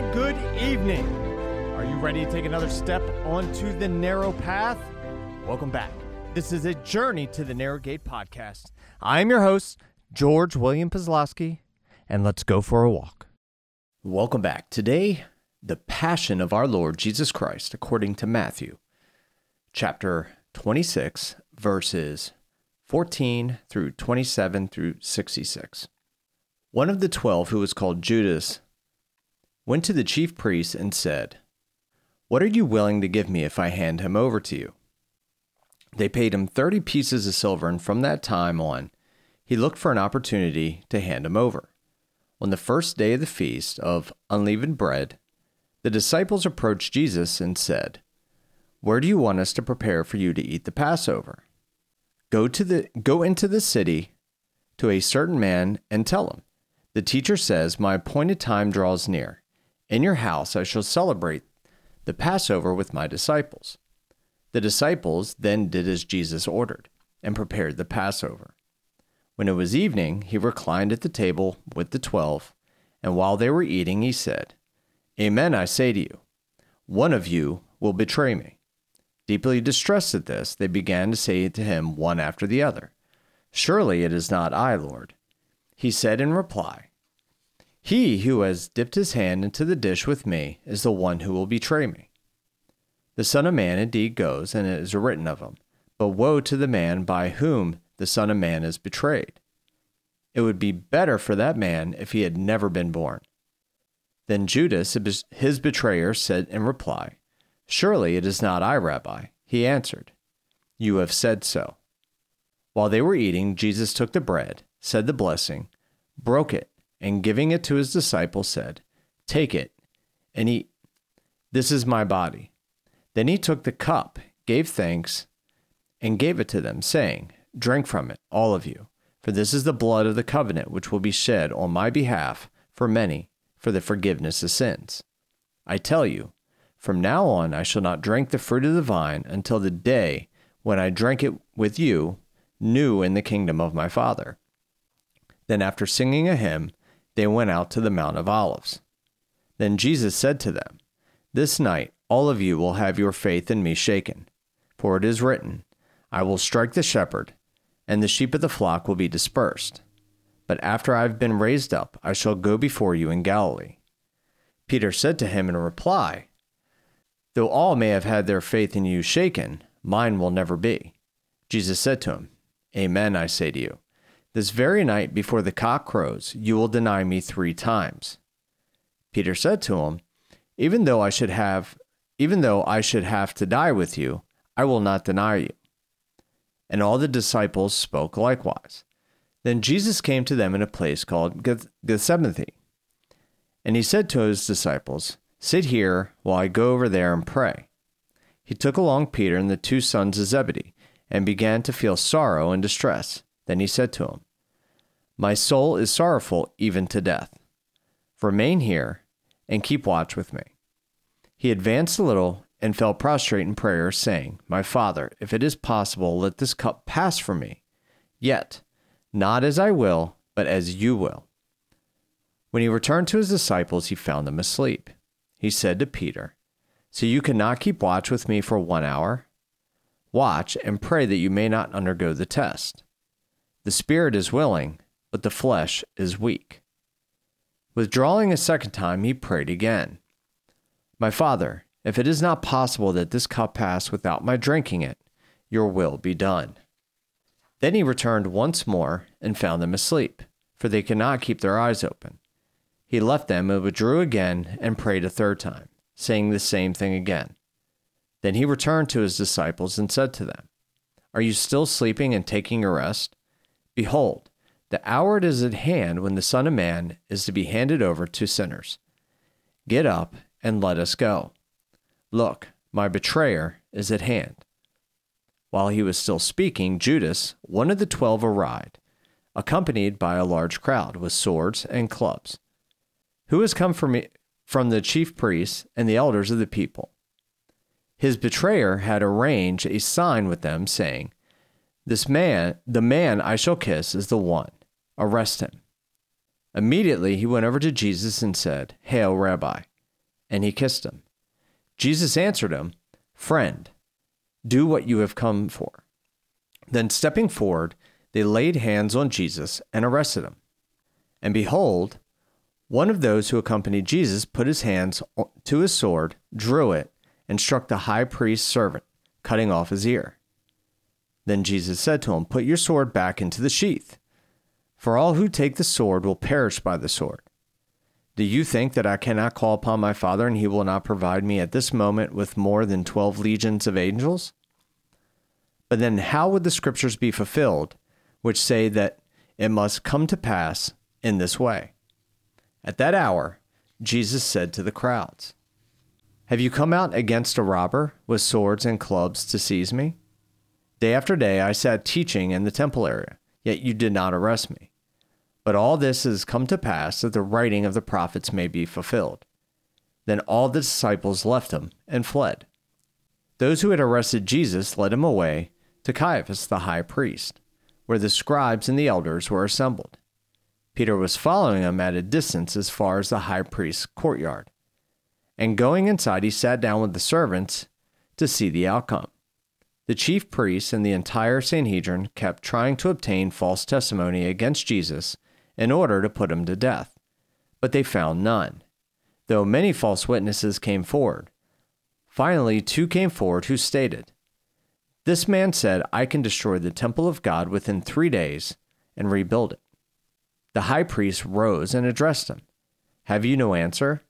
and good evening. Are you ready to take another step onto the narrow path? Welcome back. This is a journey to the Narrow Gate podcast. I'm your host, George William Pazlowski, and let's go for a walk. Welcome back. Today, the passion of our Lord Jesus Christ according to Matthew, chapter 26, verses 14 through 27 through 66. One of the twelve, who was called Judas, went to the chief priests and said, What are you willing to give me if I hand him over to you? They paid him 30 pieces of silver, and from that time on, he looked for an opportunity to hand him over. On the first day of the feast of unleavened bread, the disciples approached Jesus and said, Where do you want us to prepare for you to eat the Passover? Go to the go into the city to a certain man and tell him, The teacher says, My appointed time draws near. In your house I shall celebrate the Passover with my disciples. The disciples then did as Jesus ordered and prepared the Passover. When it was evening, he reclined at the table with the twelve, and while they were eating, he said, Amen, I say to you, one of you will betray me. Deeply distressed at this, they began to say to him one after the other, Surely it is not I, Lord. He said in reply, he who has dipped his hand into the dish with me is the one who will betray me. The Son of Man indeed goes, and it is written of him, but woe to the man by whom the Son of Man is betrayed. It would be better for that man if he had never been born. Then Judas, his betrayer, said in reply, Surely it is not I, Rabbi. He answered, You have said so. While they were eating, Jesus took the bread, said the blessing, broke it, and giving it to his disciples said, Take it and eat. This is my body. Then he took the cup, gave thanks, and gave it to them, saying, Drink from it, all of you, for this is the blood of the covenant which will be shed on my behalf for many for the forgiveness of sins. I tell you, from now on I shall not drink the fruit of the vine until the day when I drink it with you, new in the kingdom of my Father. Then, after singing a hymn, they went out to the Mount of Olives. Then Jesus said to them, This night all of you will have your faith in me shaken. For it is written, I will strike the shepherd, and the sheep of the flock will be dispersed. But after I have been raised up, I shall go before you in Galilee. Peter said to him in reply, Though all may have had their faith in you shaken, mine will never be. Jesus said to him, Amen, I say to you. This very night before the cock crows, you will deny me three times. Peter said to him, Even though I should have even though I should have to die with you, I will not deny you. And all the disciples spoke likewise. Then Jesus came to them in a place called Gethsemane. And he said to his disciples, Sit here while I go over there and pray. He took along Peter and the two sons of Zebedee, and began to feel sorrow and distress. Then he said to him, My soul is sorrowful even to death. Remain here and keep watch with me. He advanced a little and fell prostrate in prayer, saying, My Father, if it is possible, let this cup pass from me. Yet, not as I will, but as you will. When he returned to his disciples, he found them asleep. He said to Peter, So you cannot keep watch with me for one hour? Watch and pray that you may not undergo the test. The spirit is willing, but the flesh is weak. Withdrawing a second time, he prayed again My Father, if it is not possible that this cup pass without my drinking it, your will be done. Then he returned once more and found them asleep, for they could not keep their eyes open. He left them and withdrew again and prayed a third time, saying the same thing again. Then he returned to his disciples and said to them, Are you still sleeping and taking a rest? Behold, the hour is at hand when the Son of Man is to be handed over to sinners. Get up and let us go. Look, my betrayer is at hand. While he was still speaking, Judas, one of the twelve, arrived, accompanied by a large crowd with swords and clubs. Who has come from, from the chief priests and the elders of the people? His betrayer had arranged a sign with them, saying, this man, the man I shall kiss, is the one. Arrest him. Immediately he went over to Jesus and said, Hail, Rabbi. and he kissed him. Jesus answered him, Friend, do what you have come for. Then stepping forward, they laid hands on Jesus and arrested him. And behold, one of those who accompanied Jesus put his hands to his sword, drew it, and struck the high priest's servant, cutting off his ear. Then Jesus said to him, Put your sword back into the sheath, for all who take the sword will perish by the sword. Do you think that I cannot call upon my Father, and he will not provide me at this moment with more than twelve legions of angels? But then how would the scriptures be fulfilled, which say that it must come to pass in this way? At that hour, Jesus said to the crowds, Have you come out against a robber with swords and clubs to seize me? Day after day I sat teaching in the temple area, yet you did not arrest me. But all this has come to pass that the writing of the prophets may be fulfilled. Then all the disciples left him and fled. Those who had arrested Jesus led him away to Caiaphas the high priest, where the scribes and the elders were assembled. Peter was following him at a distance as far as the high priest's courtyard. And going inside, he sat down with the servants to see the outcome. The chief priests and the entire Sanhedrin kept trying to obtain false testimony against Jesus in order to put him to death, but they found none, though many false witnesses came forward. Finally, two came forward who stated, This man said, I can destroy the temple of God within three days and rebuild it. The high priest rose and addressed him. Have you no answer?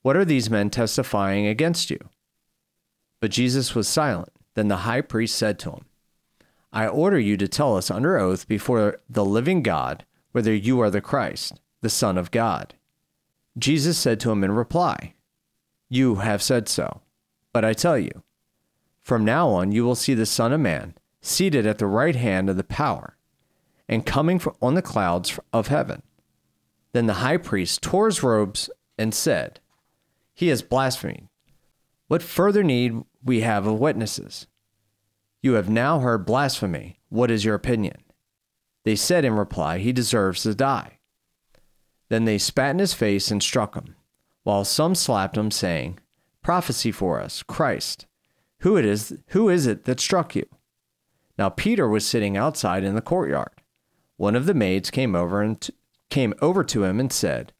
What are these men testifying against you? But Jesus was silent. Then the high priest said to him, I order you to tell us under oath before the living God whether you are the Christ, the Son of God. Jesus said to him in reply, You have said so. But I tell you, from now on you will see the Son of Man seated at the right hand of the power and coming on the clouds of heaven. Then the high priest tore his robes and said, He has blasphemed. What further need we have of witnesses? You have now heard blasphemy. What is your opinion? They said in reply, He deserves to die. Then they spat in his face and struck him, while some slapped him, saying, Prophecy for us, Christ. Who it is who is it that struck you? Now Peter was sitting outside in the courtyard one of the maids came over and t- came over to him and said,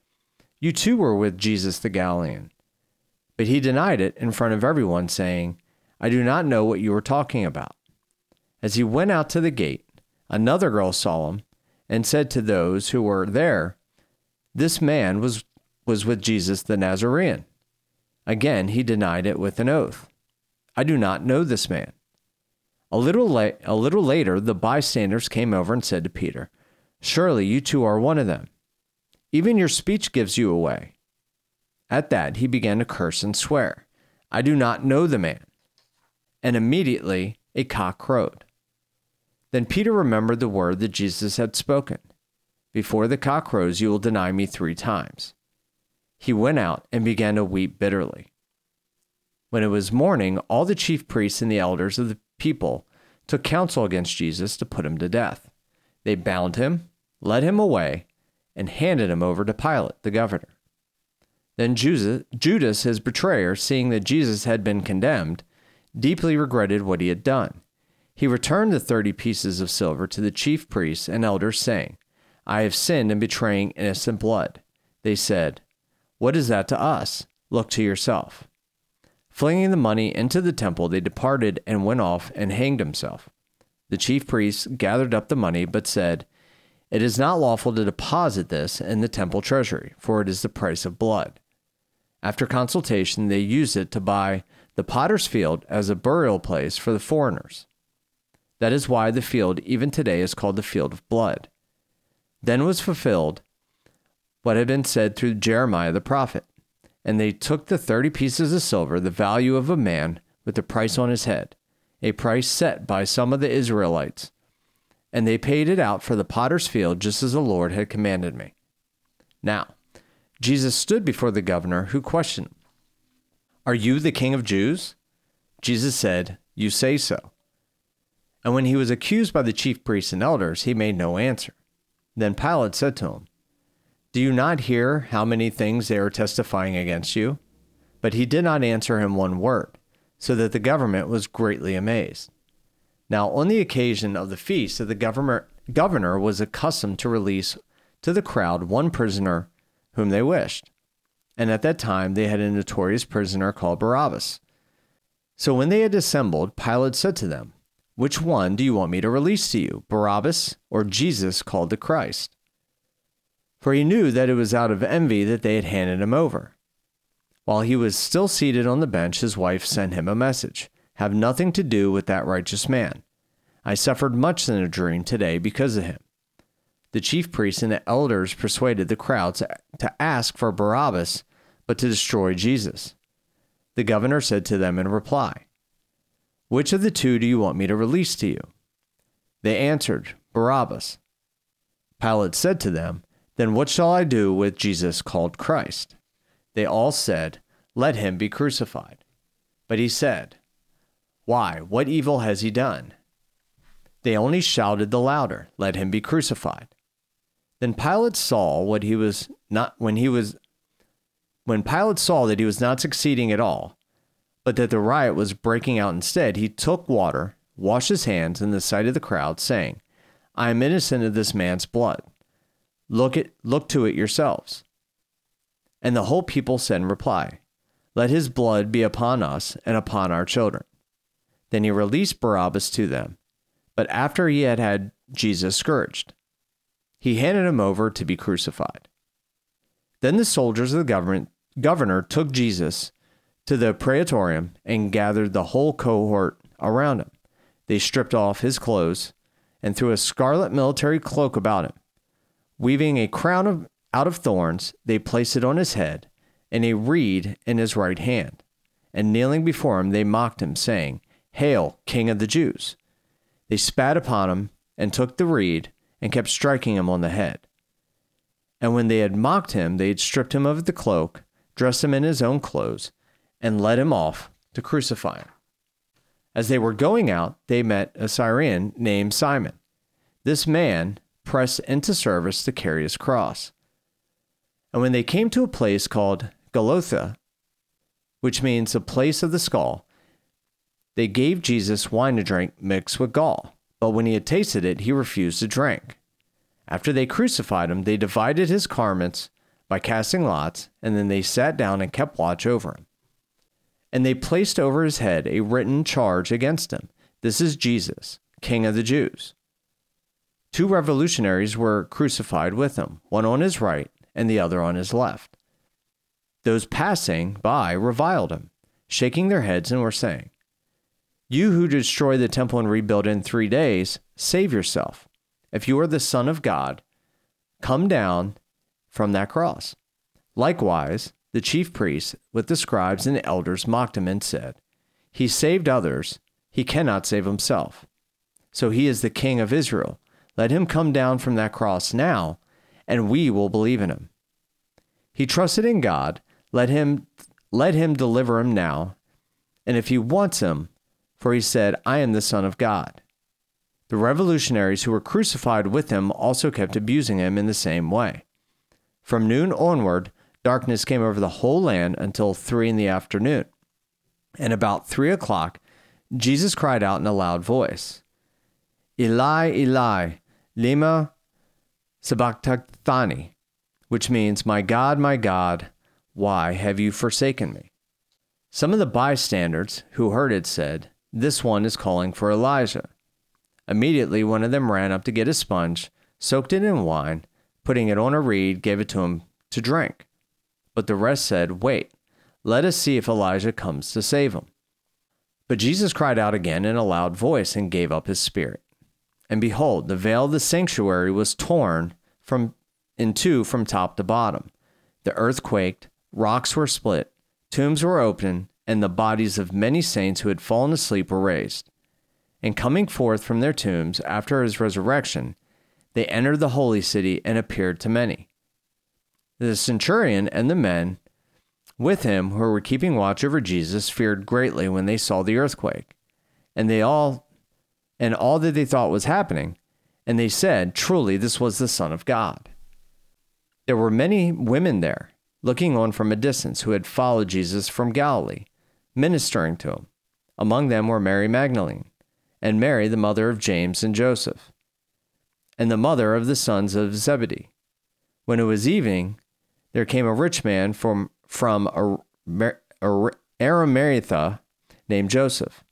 "You too were with Jesus the Galilean." But he denied it in front of everyone, saying, "I do not know what you are talking about." As he went out to the gate, another girl saw him and said to those who were there, "This man was was with Jesus the Nazarene." Again, he denied it with an oath. I do not know this man. A little, la- a little later, the bystanders came over and said to Peter, Surely you too are one of them. Even your speech gives you away. At that, he began to curse and swear, I do not know the man. And immediately a cock crowed. Then Peter remembered the word that Jesus had spoken Before the cock crows, you will deny me three times. He went out and began to weep bitterly. When it was morning, all the chief priests and the elders of the people took counsel against Jesus to put him to death. They bound him, led him away, and handed him over to Pilate, the governor. Then Judas, his betrayer, seeing that Jesus had been condemned, deeply regretted what he had done. He returned the thirty pieces of silver to the chief priests and elders, saying, I have sinned in betraying innocent blood. They said, What is that to us? Look to yourself. Flinging the money into the temple, they departed and went off and hanged himself. The chief priests gathered up the money, but said, It is not lawful to deposit this in the temple treasury, for it is the price of blood. After consultation, they used it to buy the potter's field as a burial place for the foreigners. That is why the field, even today, is called the field of blood. Then was fulfilled what had been said through Jeremiah the prophet and they took the thirty pieces of silver, the value of a man, with the price on his head, a price set by some of the Israelites. And they paid it out for the potter's field, just as the Lord had commanded me. Now, Jesus stood before the governor, who questioned Are you the king of Jews? Jesus said, You say so. And when he was accused by the chief priests and elders, he made no answer. Then Pilate said to him, do you not hear how many things they are testifying against you? But he did not answer him one word, so that the government was greatly amazed. Now, on the occasion of the feast, the governor, governor was accustomed to release to the crowd one prisoner whom they wished. And at that time they had a notorious prisoner called Barabbas. So when they had assembled, Pilate said to them, Which one do you want me to release to you, Barabbas or Jesus called the Christ? For he knew that it was out of envy that they had handed him over. While he was still seated on the bench, his wife sent him a message Have nothing to do with that righteous man. I suffered much in a dream today because of him. The chief priests and the elders persuaded the crowd to, to ask for Barabbas, but to destroy Jesus. The governor said to them in reply, Which of the two do you want me to release to you? They answered, Barabbas. Pilate said to them, Then what shall I do with Jesus called Christ? They all said, Let him be crucified. But he said, Why, what evil has he done? They only shouted the louder, Let him be crucified. Then Pilate saw what he was not when he was when Pilate saw that he was not succeeding at all, but that the riot was breaking out instead, he took water, washed his hands in the sight of the crowd, saying, I am innocent of this man's blood. Look at look to it yourselves. And the whole people said in reply, Let his blood be upon us and upon our children. Then he released Barabbas to them, but after he had had Jesus scourged he handed him over to be crucified. Then the soldiers of the government, governor took Jesus to the praetorium and gathered the whole cohort around him. They stripped off his clothes and threw a scarlet military cloak about him. Weaving a crown of, out of thorns, they placed it on his head and a reed in his right hand. And kneeling before him, they mocked him, saying, Hail, King of the Jews! They spat upon him and took the reed and kept striking him on the head. And when they had mocked him, they had stripped him of the cloak, dressed him in his own clothes, and led him off to crucify him. As they were going out, they met a Syrian named Simon. This man pressed into service to carry his cross. And when they came to a place called Golgotha, which means the place of the skull, they gave Jesus wine to drink mixed with gall. But when he had tasted it, he refused to drink. After they crucified him, they divided his garments by casting lots, and then they sat down and kept watch over him. And they placed over his head a written charge against him This is Jesus, King of the Jews. Two revolutionaries were crucified with him, one on his right and the other on his left. Those passing by reviled him, shaking their heads, and were saying, you who destroy the temple and rebuild in three days, save yourself. If you are the Son of God, come down from that cross. Likewise, the chief priests, with the scribes and the elders, mocked him and said, He saved others, he cannot save himself. So he is the king of Israel. Let him come down from that cross now, and we will believe in him. He trusted in God. Let him let him deliver him now. And if he wants him, for he said, I am the Son of God. The revolutionaries who were crucified with him also kept abusing him in the same way. From noon onward, darkness came over the whole land until three in the afternoon. And about three o'clock, Jesus cried out in a loud voice, Eli, Eli, lema sabachthani, which means, My God, my God, why have you forsaken me? Some of the bystanders who heard it said, this one is calling for Elijah. Immediately, one of them ran up to get a sponge, soaked it in wine, putting it on a reed, gave it to him to drink. But the rest said, Wait, let us see if Elijah comes to save him. But Jesus cried out again in a loud voice and gave up his spirit. And behold, the veil of the sanctuary was torn from in two from top to bottom. The earth quaked, rocks were split, tombs were opened, and the bodies of many saints who had fallen asleep were raised. And coming forth from their tombs after his resurrection, they entered the holy city and appeared to many. The centurion and the men with him who were keeping watch over Jesus feared greatly when they saw the earthquake, and they all and all that they thought was happening, and they said, Truly this was the Son of God. There were many women there looking on from a distance, who had followed Jesus from Galilee, ministering to him. Among them were Mary Magdalene, and Mary, the mother of James and Joseph, and the mother of the sons of Zebedee. When it was evening, there came a rich man from, from Arimathea named Joseph,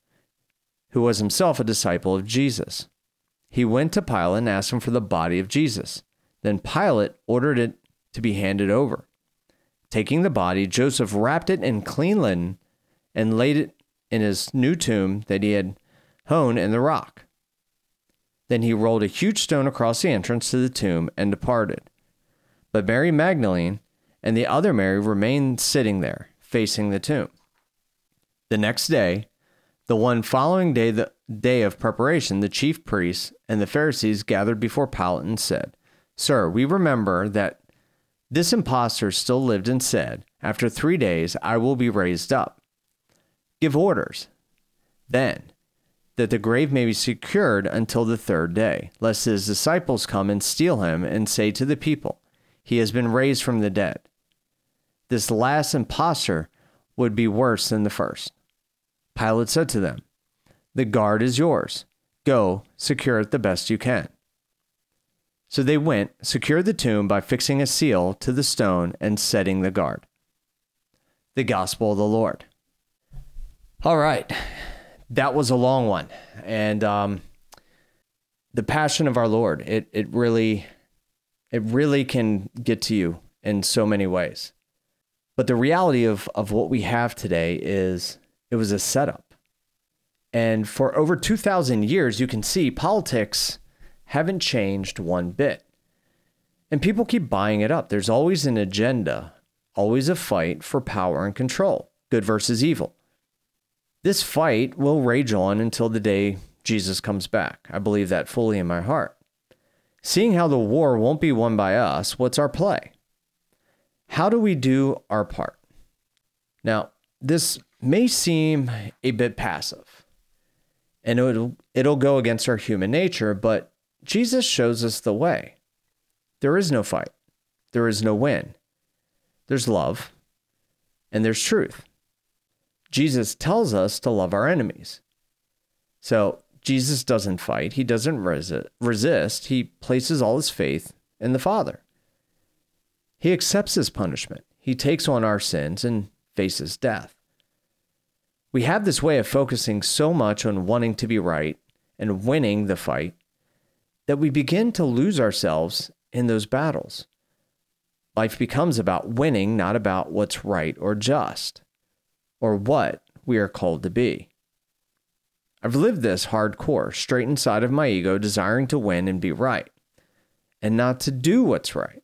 who was himself a disciple of Jesus. He went to Pilate and asked him for the body of Jesus. Then Pilate ordered it to be handed over. Taking the body, Joseph wrapped it in clean linen and laid it in his new tomb that he had hewn in the rock. Then he rolled a huge stone across the entrance to the tomb and departed. But Mary Magdalene and the other Mary remained sitting there, facing the tomb. The next day, the one following day, the day of preparation, the chief priests and the Pharisees gathered before Pilate and said, Sir, we remember that this impostor still lived and said, After three days I will be raised up. Give orders, then, that the grave may be secured until the third day, lest his disciples come and steal him and say to the people, He has been raised from the dead. This last impostor would be worse than the first. Pilate said to them, The guard is yours. Go, secure it the best you can. So they went, secured the tomb by fixing a seal to the stone and setting the guard. The Gospel of the Lord. All right, that was a long one, and um, the passion of our Lord. It it really, it really can get to you in so many ways. But the reality of of what we have today is it was a setup, and for over two thousand years, you can see politics haven't changed one bit. And people keep buying it up. There's always an agenda, always a fight for power and control, good versus evil. This fight will rage on until the day Jesus comes back. I believe that fully in my heart. Seeing how the war won't be won by us, what's our play? How do we do our part? Now, this may seem a bit passive, and it'll, it'll go against our human nature, but Jesus shows us the way. There is no fight, there is no win. There's love, and there's truth. Jesus tells us to love our enemies. So Jesus doesn't fight, he doesn't resist, he places all his faith in the Father. He accepts his punishment, he takes on our sins and faces death. We have this way of focusing so much on wanting to be right and winning the fight that we begin to lose ourselves in those battles. Life becomes about winning, not about what's right or just, or what we are called to be. I've lived this hardcore, straight inside of my ego, desiring to win and be right, and not to do what's right.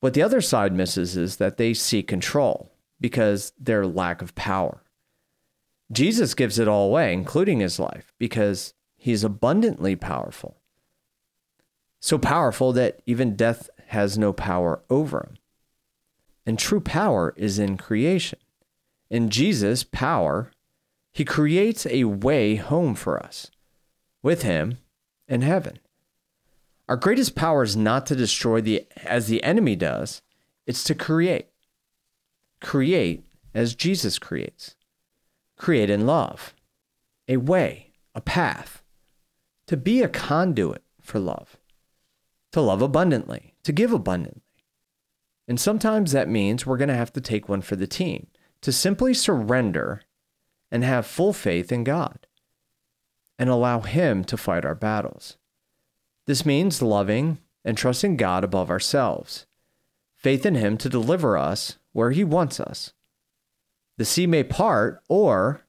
What the other side misses is that they seek control because their lack of power. Jesus gives it all away, including his life, because he's abundantly powerful so powerful that even death has no power over him. And true power is in creation. In Jesus' power, he creates a way home for us with him in heaven. Our greatest power is not to destroy the as the enemy does, it's to create. Create as Jesus creates. Create in love. A way, a path to be a conduit for love to love abundantly, to give abundantly. And sometimes that means we're going to have to take one for the team, to simply surrender and have full faith in God and allow Him to fight our battles. This means loving and trusting God above ourselves, faith in Him to deliver us where He wants us. The sea may part, or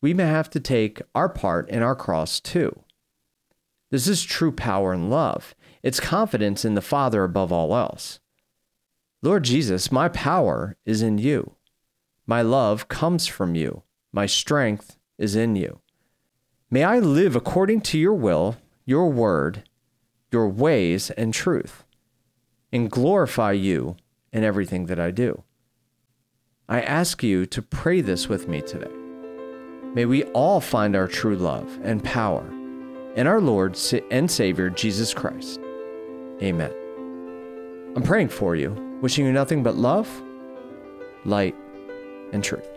we may have to take our part in our cross too. This is true power and love. It's confidence in the Father above all else. Lord Jesus, my power is in you. My love comes from you. My strength is in you. May I live according to your will, your word, your ways, and truth, and glorify you in everything that I do. I ask you to pray this with me today. May we all find our true love and power in our Lord and Savior Jesus Christ. Amen. I'm praying for you Wishing you nothing but love, light, and truth.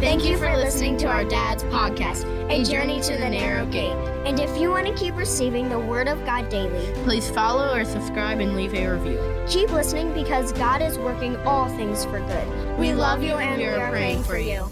Thank you for listening to our dad's podcast, A Journey to the Narrow Gate. And if you want to keep receiving the Word of God daily, please follow or subscribe and leave a review. Keep listening because God is working all things for good. We love you and we are praying for you.